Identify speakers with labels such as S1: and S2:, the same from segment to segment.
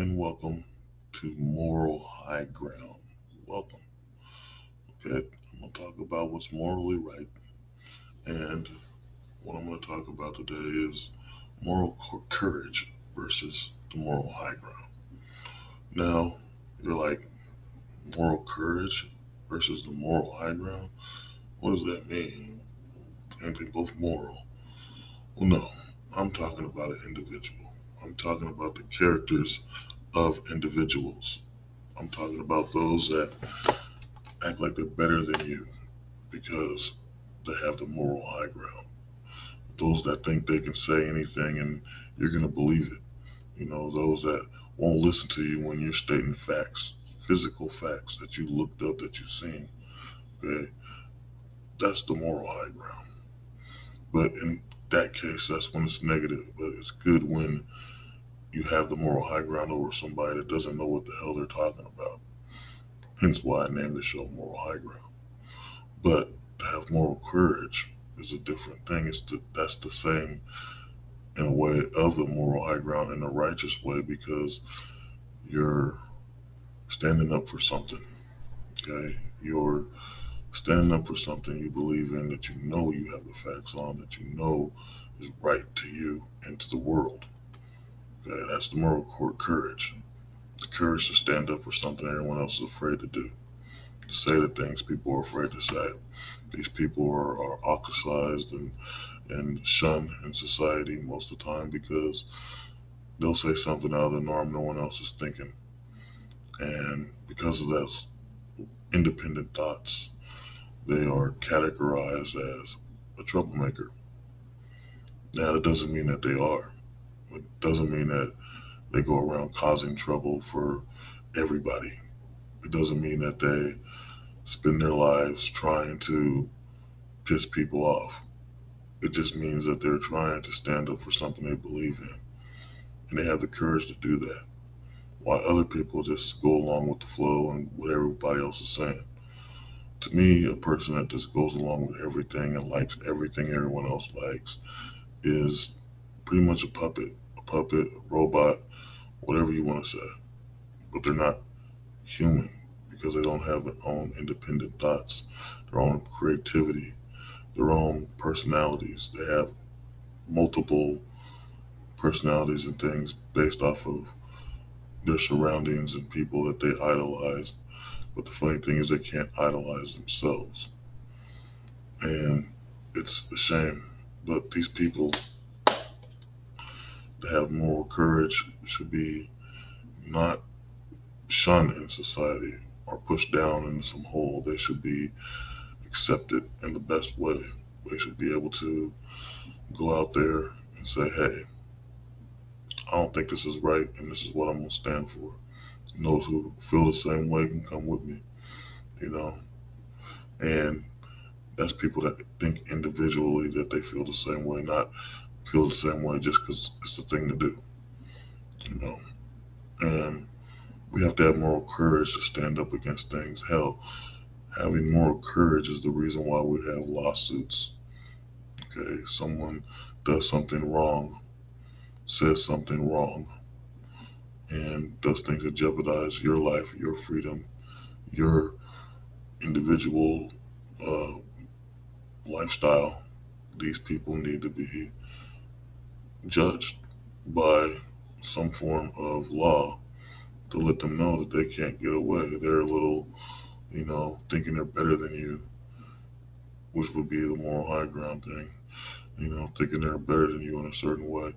S1: and welcome to Moral High Ground. Welcome. Okay, I'm going to talk about what's morally right. And what I'm going to talk about today is moral courage versus the moral high ground. Now, you're like, moral courage versus the moral high ground? What does that mean? Ain't they both moral? Well, no, I'm talking about an individual. I'm talking about the characters of individuals. I'm talking about those that act like they're better than you because they have the moral high ground. Those that think they can say anything and you're going to believe it. You know, those that won't listen to you when you're stating facts, physical facts that you looked up, that you've seen. Okay. That's the moral high ground. But in that case, that's when it's negative. But it's good when you have the moral high ground over somebody that doesn't know what the hell they're talking about. Hence why I named the show Moral High Ground. But to have moral courage is a different thing. It's the, that's the same in a way of the moral high ground in a righteous way because you're standing up for something. Okay, you're standing up for something you believe in that you know you have the facts on that you know is right to you and to the world. Okay, that's the moral core courage. The courage to stand up for something everyone else is afraid to do. To say the things people are afraid to say. These people are, are ostracized and, and shunned in society most of the time because they'll say something out of the norm no one else is thinking. And because of those independent thoughts, they are categorized as a troublemaker. Now, that doesn't mean that they are. It doesn't mean that they go around causing trouble for everybody. It doesn't mean that they spend their lives trying to piss people off. It just means that they're trying to stand up for something they believe in. And they have the courage to do that. While other people just go along with the flow and what everybody else is saying. To me, a person that just goes along with everything and likes everything everyone else likes is pretty much a puppet a puppet, robot, whatever you want to say. But they're not human because they don't have their own independent thoughts, their own creativity, their own personalities. They have multiple personalities and things based off of their surroundings and people that they idolize. But the funny thing is, they can't idolize themselves. And it's a shame. But these people have moral courage should be not shunned in society or pushed down into some hole. They should be accepted in the best way. They should be able to go out there and say, hey, I don't think this is right and this is what I'm going to stand for. And those who feel the same way can come with me, you know. And that's people that think individually that they feel the same way, not feel the same way just because it's the thing to do. You know, and we have to have moral courage to stand up against things. Hell, having moral courage is the reason why we have lawsuits. Okay, someone does something wrong, says something wrong, and does things that jeopardize your life, your freedom, your individual uh, lifestyle. These people need to be judged by some form of law to let them know that they can't get away. They're a little, you know, thinking they're better than you, which would be the moral high ground thing. You know, thinking they're better than you in a certain way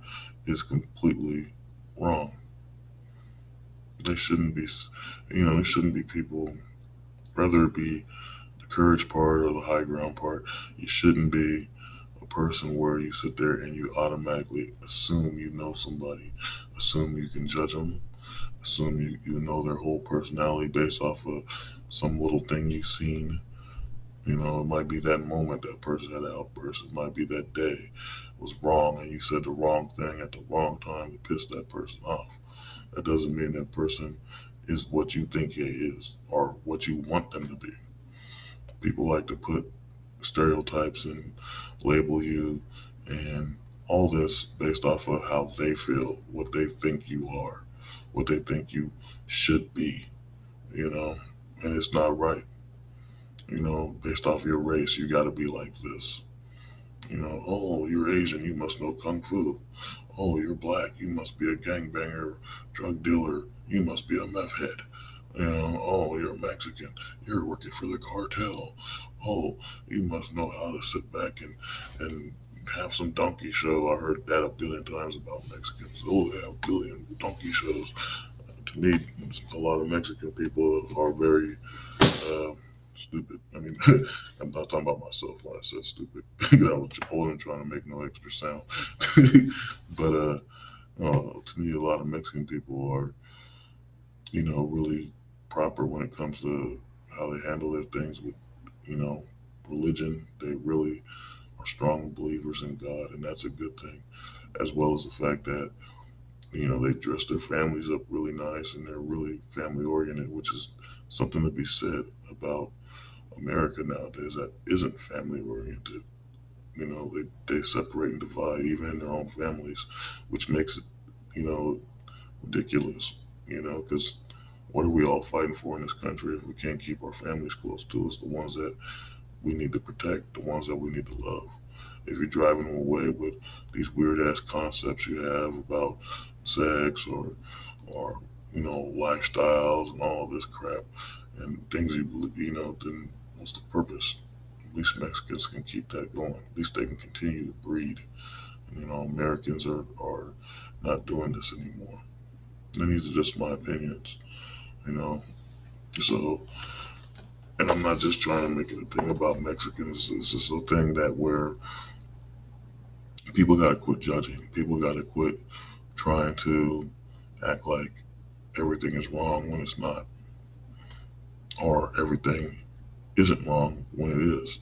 S1: is completely wrong. They shouldn't be, you know, they shouldn't be people, whether it be the courage part or the high ground part, you shouldn't be person where you sit there and you automatically assume you know somebody, assume you can judge them, assume you, you know their whole personality based off of some little thing you've seen. You know, it might be that moment that person had an outburst. It might be that day was wrong and you said the wrong thing at the wrong time to piss that person off. That doesn't mean that person is what you think he is or what you want them to be. People like to put stereotypes and label you and all this based off of how they feel, what they think you are, what they think you should be, you know, and it's not right. You know, based off your race, you got to be like this. You know, oh, you're Asian, you must know kung fu. Oh, you're black, you must be a gangbanger, drug dealer, you must be a meth head. You know, oh, you're Mexican, you're working for the cartel. Oh, you must know how to sit back and and have some donkey show. I heard that a billion times about Mexicans. Oh, they have a billion donkey shows. To me, a lot of Mexican people are very uh, stupid. I mean, I'm not talking about myself when I said stupid. I wasn't trying to make no extra sound. but uh, uh, to me, a lot of Mexican people are, you know, really proper when it comes to how they handle their things with, you know, religion. They really are strong believers in God, and that's a good thing, as well as the fact that you know they dress their families up really nice and they're really family oriented, which is something to be said about America nowadays that isn't family oriented. You know, they, they separate and divide even in their own families, which makes it, you know, ridiculous. You know, because what are we all fighting for in this country if we can't keep our families close to us, the ones that we need to protect, the ones that we need to love. If you're driving them away with these weird ass concepts you have about sex or or you know lifestyles and all this crap and things you believe, you know, then what's the purpose? At least Mexicans can keep that going. At least they can continue to breed. You know, Americans are are not doing this anymore. And these are just my opinions. You know, so and I'm not just trying to make it a thing about Mexicans. It's just a thing that where people got to quit judging. People got to quit trying to act like everything is wrong when it's not, or everything isn't wrong when it is.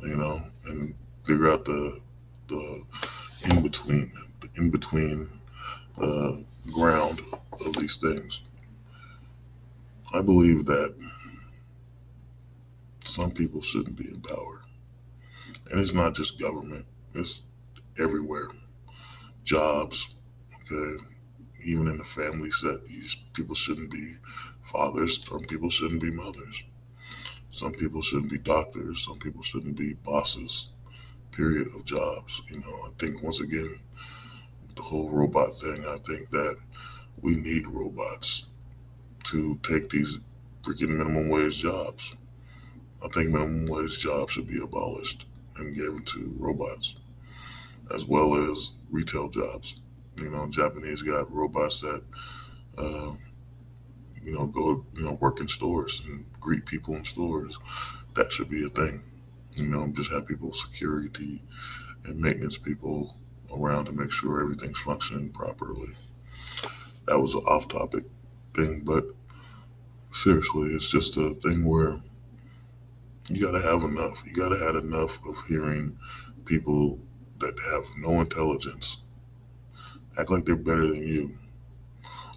S1: You know, and figure out the the in between, the in between uh, ground of these things. I believe that some people shouldn't be in power. And it's not just government, it's everywhere. Jobs, okay, even in the family set, these people shouldn't be fathers, some people shouldn't be mothers. Some people shouldn't be doctors, some people shouldn't be bosses, period, of jobs. You know, I think once again, the whole robot thing, I think that we need robots to take these freaking minimum wage jobs. I think minimum wage jobs should be abolished and given to robots, as well as retail jobs. You know, Japanese got robots that, uh, you know, go you know work in stores and greet people in stores. That should be a thing. You know, just have people security and maintenance people around to make sure everything's functioning properly. That was off-topic thing, but seriously, it's just a thing where you got to have enough. You got to have enough of hearing people that have no intelligence act like they're better than you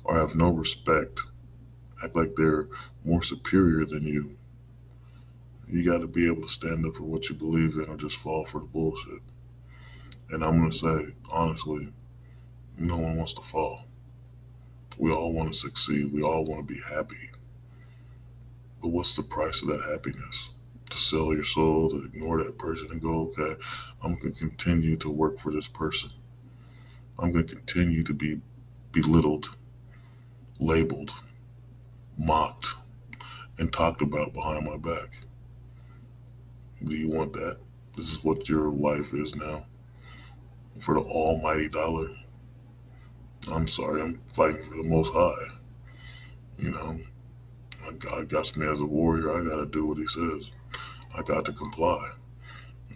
S1: or have no respect, act like they're more superior than you. You got to be able to stand up for what you believe in or just fall for the bullshit. And I'm going to say, honestly, no one wants to fall. We all want to succeed. We all want to be happy. But what's the price of that happiness? to sell your soul, to ignore that person and go, okay, I'm going to continue to work for this person. I'm going to continue to be belittled, labeled, mocked, and talked about behind my back. Do you want that? This is what your life is now. For the almighty dollar. I'm sorry, I'm fighting for the most high. You know, God got me as a warrior. I got to do what he says. I got to comply.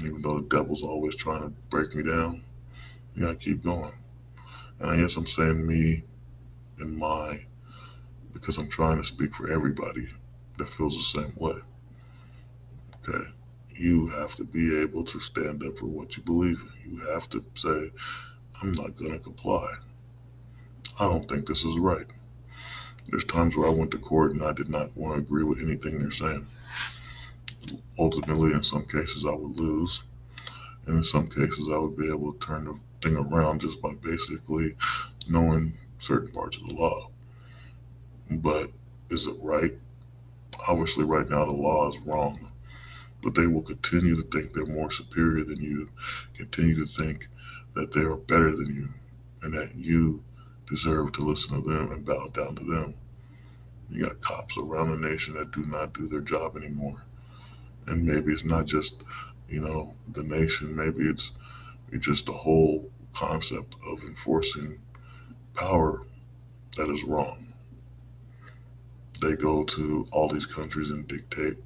S1: Even though the devil's always trying to break me down, you gotta keep going. And I guess I'm saying me and my because I'm trying to speak for everybody that feels the same way. Okay. You have to be able to stand up for what you believe in. You have to say, I'm not going to comply. I don't think this is right. There's times where I went to court and I did not want to agree with anything they're saying ultimately, in some cases, I would lose. And in some cases, I would be able to turn the thing around just by basically knowing certain parts of the law. But is it right? Obviously, right now the law is wrong. But they will continue to think they're more superior than you, continue to think that they are better than you, and that you deserve to listen to them and bow down to them. You got cops around the nation that do not do their job anymore. And maybe it's not just, you know, the nation, maybe it's, it's just the whole concept of enforcing power that is wrong. They go to all these countries and dictate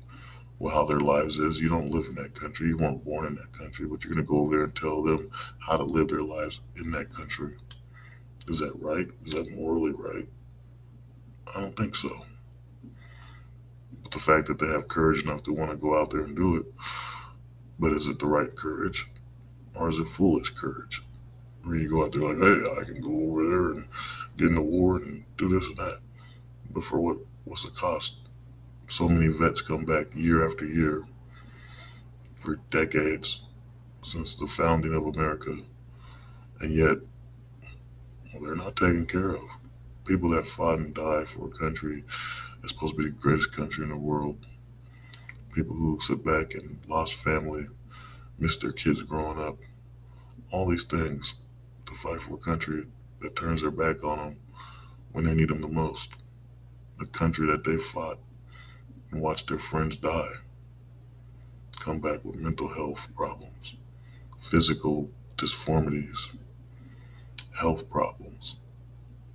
S1: well, how their lives is. You don't live in that country. You weren't born in that country, but you're going to go over there and tell them how to live their lives in that country. Is that right? Is that morally right? I don't think so. But the fact that they have courage enough to want to go out there and do it, but is it the right courage? Or is it foolish courage? Where you go out there like, hey, I can go over there and get in the war and do this and that. But for what? What's the cost? So many vets come back year after year for decades since the founding of America, and yet they're not taken care of. People that fought and died for a country that's supposed to be the greatest country in the world. People who sit back and lost family, missed their kids growing up. All these things to fight for a country that turns their back on them when they need them the most. A country that they fought and watched their friends die. Come back with mental health problems, physical disformities, health problems,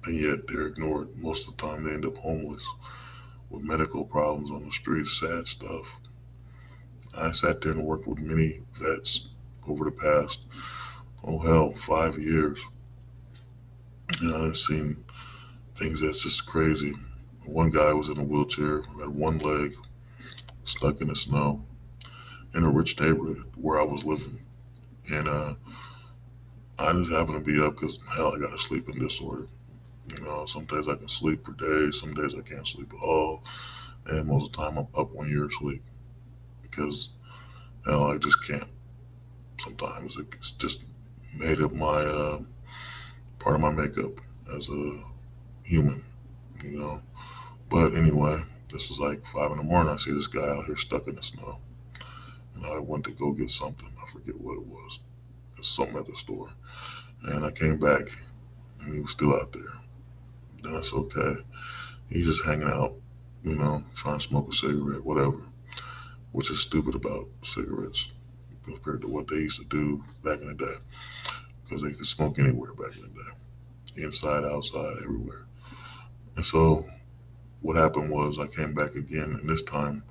S1: and yet they're ignored. Most of the time, they end up homeless with medical problems on the streets, sad stuff. I sat there and worked with many vets over the past, oh hell, five years. And I've seen things that's just crazy. One guy was in a wheelchair, had one leg, stuck in the snow in a rich neighborhood where I was living. And uh, I just happened to be up because, hell, I got a sleeping disorder. You know, some days I can sleep for days, some days I can't sleep at all. And most of the time I'm up when you're asleep because, hell, I just can't. Sometimes it's just made up my uh, part of my makeup as a human, you know. But anyway, this was like five in the morning. I see this guy out here stuck in the snow. And I went to go get something. I forget what it was. It was something at the store. And I came back and he was still out there. Then I said, okay. He's just hanging out, you know, trying to smoke a cigarette, whatever. Which is stupid about cigarettes compared to what they used to do back in the day. Because they could smoke anywhere back in the day. Inside, outside, everywhere. And so what happened was I came back again and this time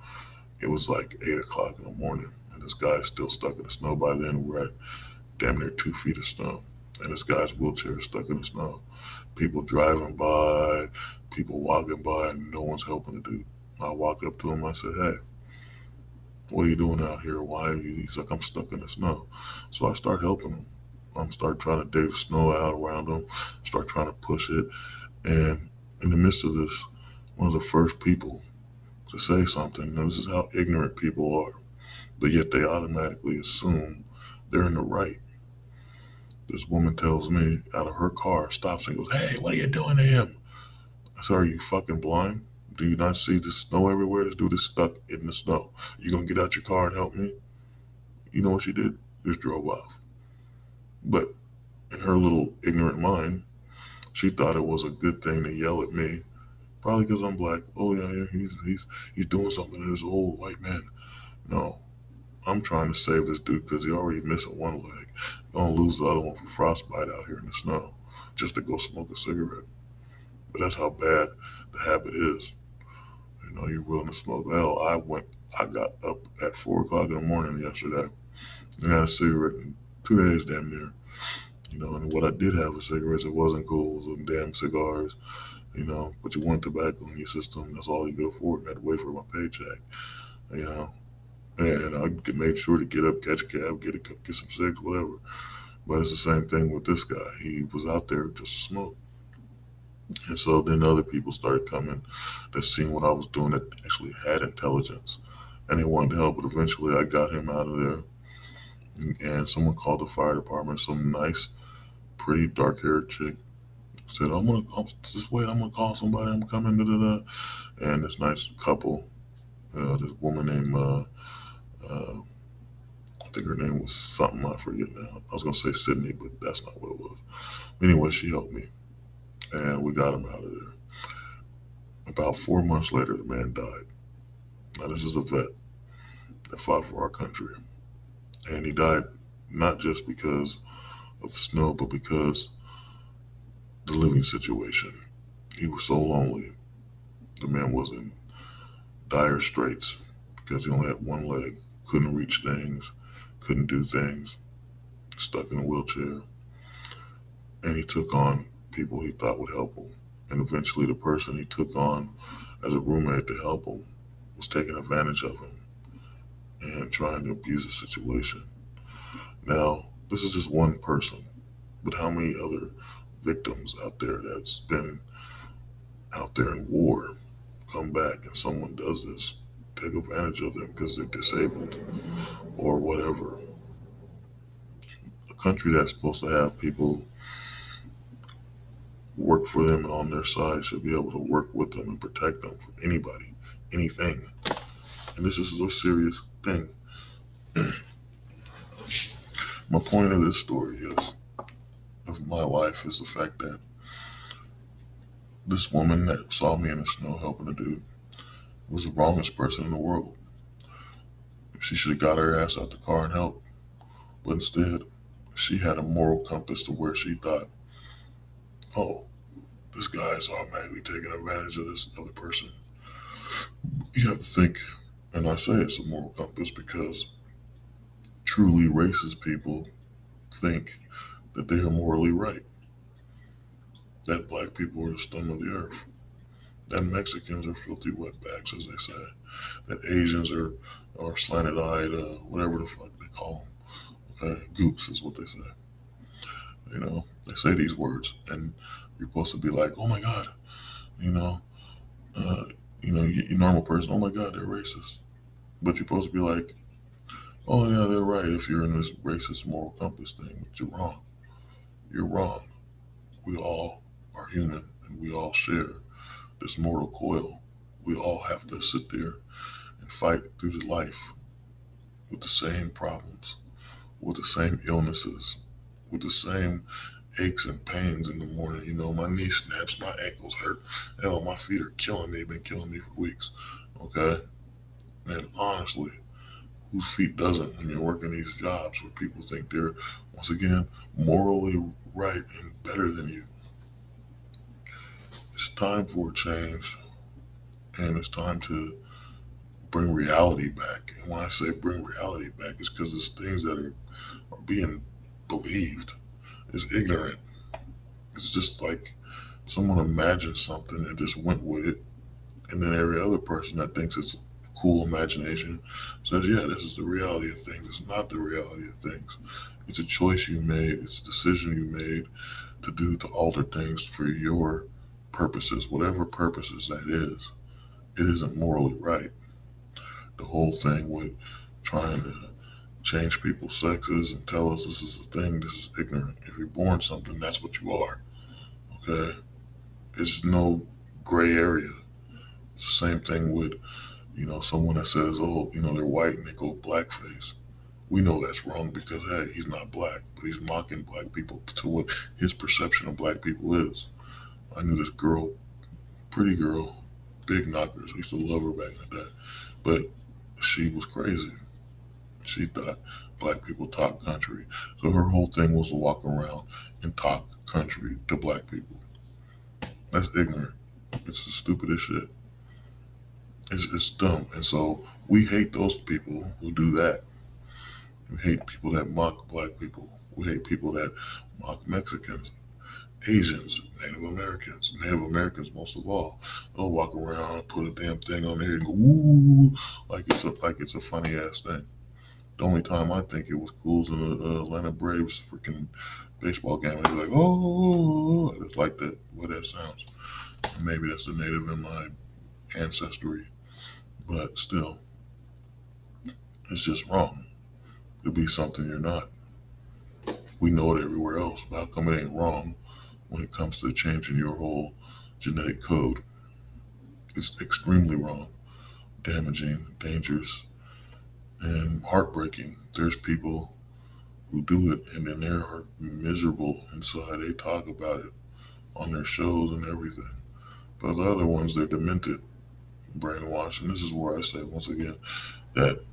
S1: it was like eight o'clock in the morning and this guy's still stuck in the snow. By then we're at damn near two feet of snow and this guy's wheelchair is stuck in the snow. People driving by, people walking by, and no one's helping the dude. I walked up to him. I said, "Hey, what are you doing out here? Why are you?" He's like, "I'm stuck in the snow." So I start helping him. I'm start trying to dig the snow out around him. Start trying to push it, and in the midst of this, one of the first people to say something. And this is how ignorant people are, but yet they automatically assume they're in the right. This woman tells me out of her car, stops and goes, Hey, what are you doing to him? I said, Are you fucking blind? Do you not see the snow everywhere? This dude is stuck in the snow. You gonna get out your car and help me? You know what she did? Just drove off. But in her little ignorant mind, she thought it was a good thing to yell at me, probably because I'm black. Oh yeah, he's he's he's doing something to this old white man. No, I'm trying to save this dude because he already missing one leg. Gonna lose the other one for frostbite out here in the snow, just to go smoke a cigarette. But that's how bad the habit is. You know, you're willing to smoke. Hell, I went, I got up at four o'clock in the morning yesterday and had a cigarette in two days, damn near. You know, and what I did have was cigarettes. It wasn't cool. It was some damn cigars. You know, but you want tobacco in your system. That's all you could afford. I had to wait for my paycheck. You know, and I made sure to get up, catch a cab, get a, get some sex, whatever. But it's the same thing with this guy. He was out there just to smoke. And so then other people started coming that seen what I was doing that actually had intelligence and they wanted to help. But eventually I got him out of there. And someone called the fire department, some nice, pretty dark haired chick, said, I'm gonna just wait, I'm gonna call somebody, I'm coming, da, da, da. and this nice couple, uh, this woman named uh, uh, I think her name was something I forget now. I was gonna say Sydney, but that's not what it was. Anyway, she helped me, and we got him out of there. About four months later, the man died. Now this is a vet that fought for our country, and he died not just because of the snow, but because the living situation. He was so lonely. The man was in dire straits because he only had one leg, couldn't reach things, couldn't do things, stuck in a wheelchair. And he took on people he thought would help him. And eventually, the person he took on as a roommate to help him was taking advantage of him and trying to abuse the situation. Now, this is just one person, but how many other victims out there that's been out there in war come back and someone does this, take advantage of them because they're disabled or whatever. A country that's supposed to have people work for them and on their side should be able to work with them and protect them from anybody, anything. And this is a serious thing. My point of this story is of my life is the fact that this woman that saw me in the snow helping a dude was the wrongest person in the world. She should have got her ass out the car and helped. But instead, she had a moral compass to where she thought, oh, this guy is automatically taking advantage of this other person. You have to think, and I say it's a moral compass because truly racist people think that they are morally right. That black people are the scum of the earth. That Mexicans are filthy wetbacks, as they say. That Asians are, are slanted eyed, uh, whatever the fuck they call them. Okay? Gooks is what they say. You know, they say these words, and you're supposed to be like, oh my God, you know, uh, you know, you, normal person, oh my God, they're racist. But you're supposed to be like, oh yeah, they're right if you're in this racist moral compass thing, but you're wrong. You're wrong. We all are human and we all share this mortal coil. We all have to sit there and fight through the life with the same problems, with the same illnesses, with the same aches and pains in the morning. You know, my knee snaps, my ankles hurt. Hell, my feet are killing me, They've been killing me for weeks. Okay? And honestly, whose feet doesn't when you're working these jobs where people think they're, once again, morally right and better than you. It's time for a change, and it's time to bring reality back. And when I say bring reality back, it's because it's things that are, are being believed. It's ignorant. It's just like someone imagined something and just went with it, and then every other person that thinks it's cool imagination says, yeah, this is the reality of things. It's not the reality of things. It's a choice you made, it's a decision you made to do to alter things for your purposes, whatever purposes that is. It isn't morally right. The whole thing with trying to change people's sexes and tell us this is a thing, this is ignorant. If you're born something, that's what you are. Okay? It's no gray area. It's the same thing with, you know, someone that says, oh, you know, they're white and they go blackface we know that's wrong because hey, he's not black, but he's mocking black people to what his perception of black people is. I knew this girl, pretty girl, big knockers. I used to love her back in the day, but she was crazy. She thought black people talk country, so her whole thing was to walk around and talk country to black people. That's ignorant. It's the stupidest shit. It's, it's dumb, and so we hate those people who do that we hate people that mock black people. We hate people that mock Mexicans, Asians, Native Americans, Native Americans most of all. They'll walk around and put a damn thing on there and go woo like it's a like it's a funny ass thing. The only time I think it was cool is in the uh, Atlanta Braves freaking baseball game. They're like, oh, it's like that. What that sounds. Maybe that's the native in my ancestry, but still, it's just wrong to be something you're not. We know it everywhere else. How come it ain't wrong when it comes to changing your whole genetic code. It's extremely wrong, damaging, dangerous, and heartbreaking. There's people who do it and then they're miserable inside. They talk about it on their shows and everything. But the other ones, they're demented, brainwashed. And this is where I say, once again, that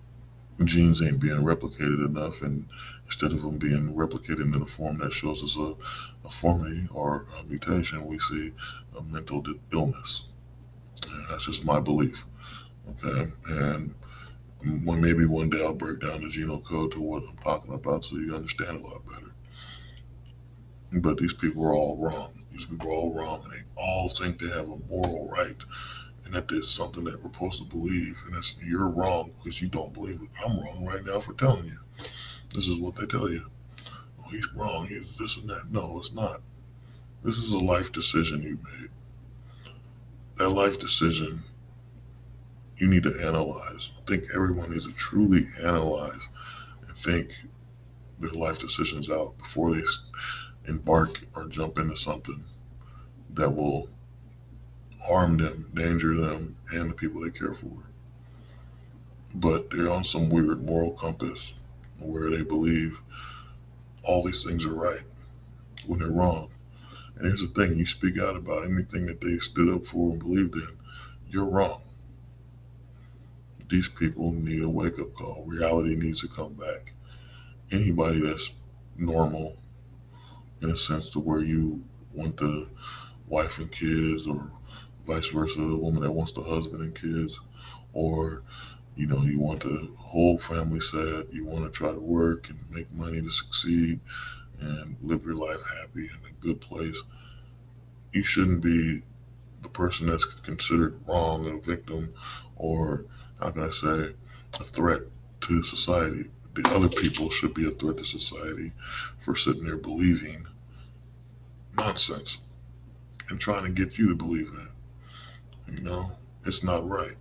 S1: genes ain't being replicated enough. And instead of them being replicated in a form that shows us a, a formity or a mutation, we see a mental illness. And that's just my belief. Okay. And maybe one day I'll break down the genome code to what I'm talking about so you understand a lot better. But these people are all wrong. These people are all wrong, and they all think they have a moral right, and that there's something that we're supposed to believe, and it's you're wrong because you don't believe it. I'm wrong right now for telling you. This is what they tell you. Oh, he's wrong. He's this and that. No, it's not. This is a life decision you made. That life decision you need to analyze. I think everyone needs to truly analyze and think their life decisions out before they embark or jump into something that will harm them, danger them, and the people they care for. But they're on some weird moral compass where they believe all these things are right when they're wrong. And here's the thing you speak out about anything that they stood up for and believed in, you're wrong these people need a wake up call. Reality needs to come back. Anybody that's normal, in a sense, to where you want the wife and kids, or vice versa, the woman that wants the husband and kids, or you know, you want the whole family set, you want to try to work and make money to succeed and live your life happy in a good place. You shouldn't be the person that's considered wrong and a victim or how can I say, a threat to society. The other people should be a threat to society for sitting there believing nonsense and trying to get you to believe it. You know, it's not right.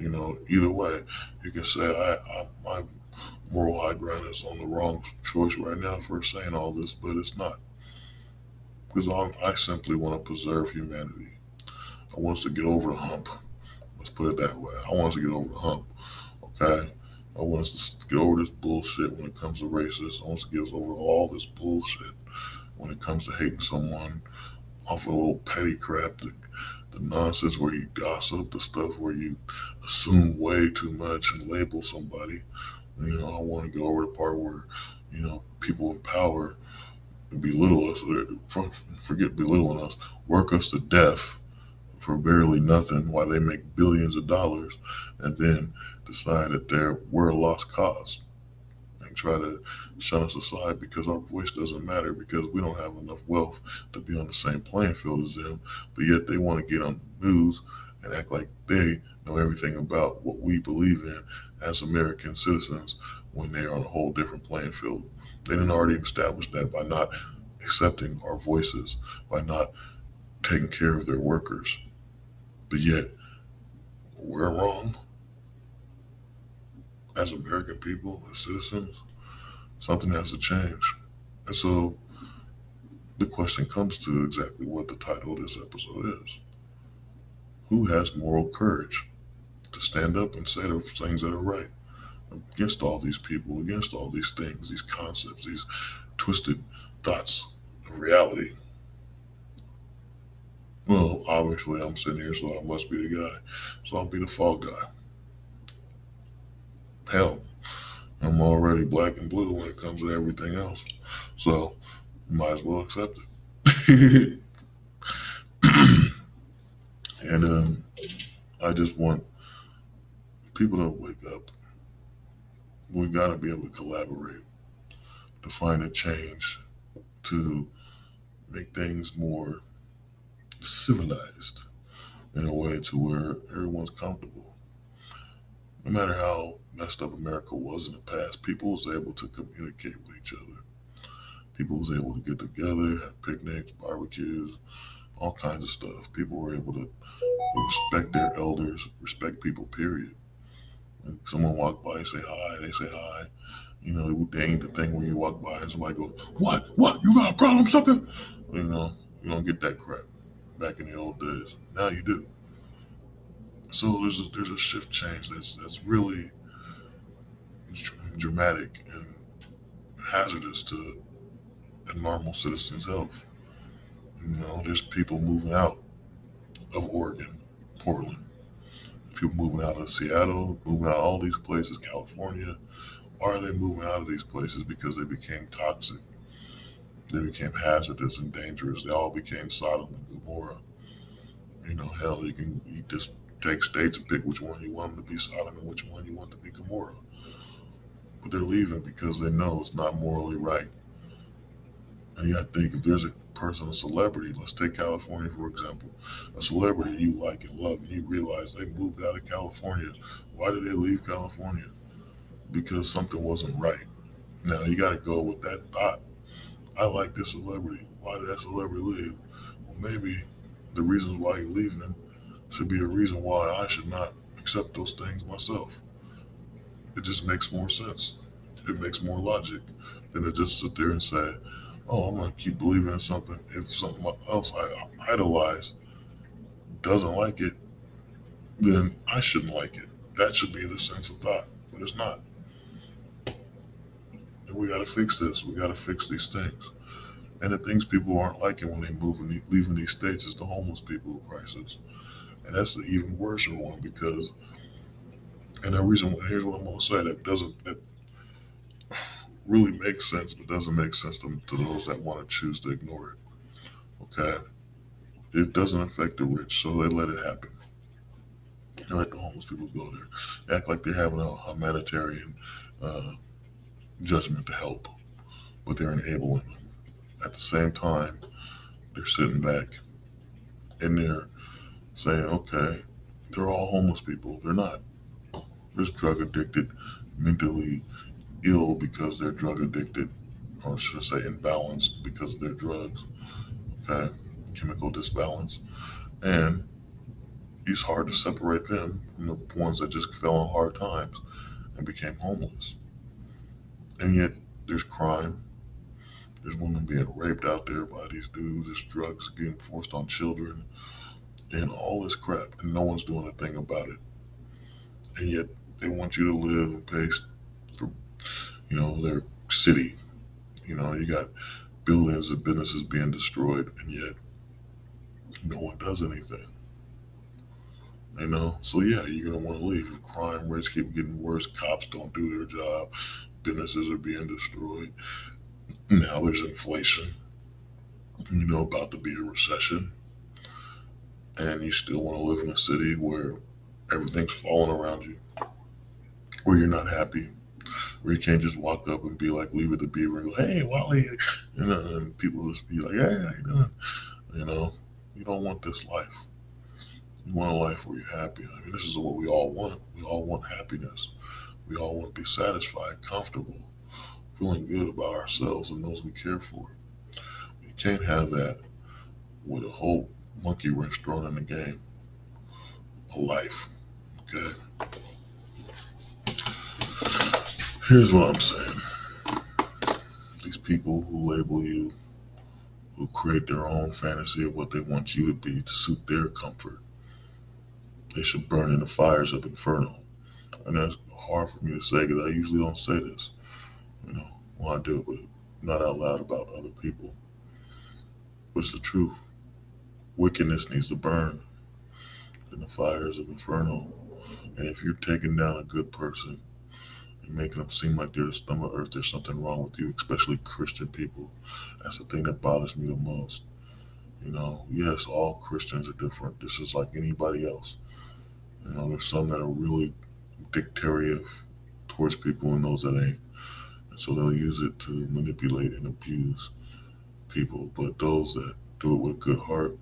S1: You know, either way, you can say I, I my moral high ground is on the wrong choice right now for saying all this, but it's not. Because I, I simply want to preserve humanity. I want us to get over the hump. Let's put it that way. I want us to get over the hump. Okay? I want us to get over this bullshit when it comes to racism. I want us to get over all this bullshit when it comes to hating someone off of a little petty crap, the, the nonsense where you gossip, the stuff where you assume way too much and label somebody. You know, I want to get over the part where, you know, people in power belittle us, forget belittling us, work us to death for barely nothing while they make billions of dollars and then decide that they're we're a lost cause and try to shut us aside because our voice doesn't matter because we don't have enough wealth to be on the same playing field as them but yet they want to get on the news and act like they know everything about what we believe in as American citizens when they're on a whole different playing field. They didn't already establish that by not accepting our voices, by not taking care of their workers, but yet, we're wrong as American people, as citizens. Something has to change. And so the question comes to exactly what the title of this episode is Who has moral courage to stand up and say the things that are right against all these people, against all these things, these concepts, these twisted thoughts of reality? Well, obviously, I'm sitting here, so I must be the guy. So I'll be the fall guy. Hell, I'm already black and blue when it comes to everything else. So, might as well accept it. and um, I just want people to wake up. We got to be able to collaborate to find a change to make things more civilized in a way to where everyone's comfortable. No matter how messed up America was in the past, people was able to communicate with each other. People was able to get together, have picnics, barbecues, all kinds of stuff. People were able to respect their elders, respect people, period. Someone walk by and say hi, they say hi. You know, they ain't the thing when you walk by and somebody goes, What? What? You got a problem? Something? You know, you don't get that crap back in the old days. Now you do. So there's a, there's a shift change that's that's really dramatic and hazardous to a normal citizen's health. You know, there's people moving out of Oregon, Portland, people moving out of Seattle, moving out of all these places, California. Why are they moving out of these places? Because they became toxic. They became hazardous and dangerous. They all became Sodom and Gomorrah. You know, hell, you can you just take states and pick which one you want them to be Sodom and which one you want to be Gomorrah. But they're leaving because they know it's not morally right. And you got to think if there's a person, a celebrity, let's take California for example, a celebrity you like and love, and you realize they moved out of California. Why did they leave California? Because something wasn't right. Now you got to go with that thought. I like this celebrity. Why did that celebrity leave? Well, maybe the reasons why he's leaving should be a reason why I should not accept those things myself. It just makes more sense. It makes more logic than to just sit there and say, oh, I'm going to keep believing in something. If something else I idolize doesn't like it, then I shouldn't like it. That should be the sense of thought, but it's not. And we got to fix this. We got to fix these things. And the things people aren't liking when they move and leaving these states is the homeless people crisis. And that's the even worse one because, and the reason, here's what I'm going to say that doesn't, that really makes sense, but doesn't make sense to, to those that want to choose to ignore it. Okay? It doesn't affect the rich, so they let it happen. They let the homeless people go there. They act like they're having a humanitarian uh, judgment to help, but they're enabling them. At the same time, they're sitting back and they're saying, okay, they're all homeless people. They're not. There's drug addicted, mentally ill because they're drug addicted, or should I say imbalanced because of their drugs. Okay, chemical disbalance. And it's hard to separate them from the ones that just fell on hard times and became homeless. And yet there's crime. There's women being raped out there by these dudes. There's drugs getting forced on children and all this crap. And no one's doing a thing about it. And yet they want you to live and pay for you know, their city. You know, you got buildings and businesses being destroyed, and yet no one does anything. You know, so yeah, you're gonna want to leave. Crime rates keep getting worse. Cops don't do their job. Businesses are being destroyed. Now there's inflation. You know, about to be a recession, and you still want to live in a city where everything's falling around you, where you're not happy, where you can't just walk up and be like Leave It to Beaver and go, hey, Wally, you know, and people just be like, hey, how you doing? You know, you don't want this life. You want a life where you're happy. I mean, this is what we all want. We all want happiness. We all want to be satisfied, comfortable, feeling good about ourselves and those we care for. You can't have that with a whole monkey wrench thrown in the game. A life. Okay? Here's what I'm saying. These people who label you, who create their own fantasy of what they want you to be to suit their comfort, they should burn in the fires of inferno. And that's hard for me to say because I usually don't say this, you know, when I do but not out loud about other people. But it's the truth. Wickedness needs to burn in the fires of inferno. And if you're taking down a good person, making them seem like they're the scum of earth. There's something wrong with you, especially Christian people. That's the thing that bothers me the most. You know, yes, all Christians are different. This is like anybody else. You know, there's some that are really dictatorial towards people and those that ain't. And so they'll use it to manipulate and abuse people. But those that do it with a good heart,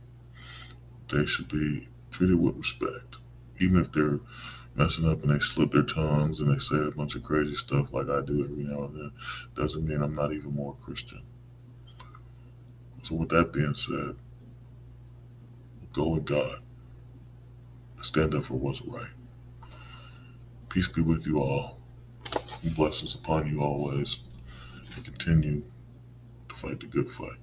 S1: they should be treated with respect. Even if they're messing up and they slip their tongues and they say a bunch of crazy stuff like I do every now and then, doesn't mean I'm not even more Christian. So, with that being said, go with God. Stand up for what's right. Peace be with you all. Blessings upon you always. And continue to fight the good fight.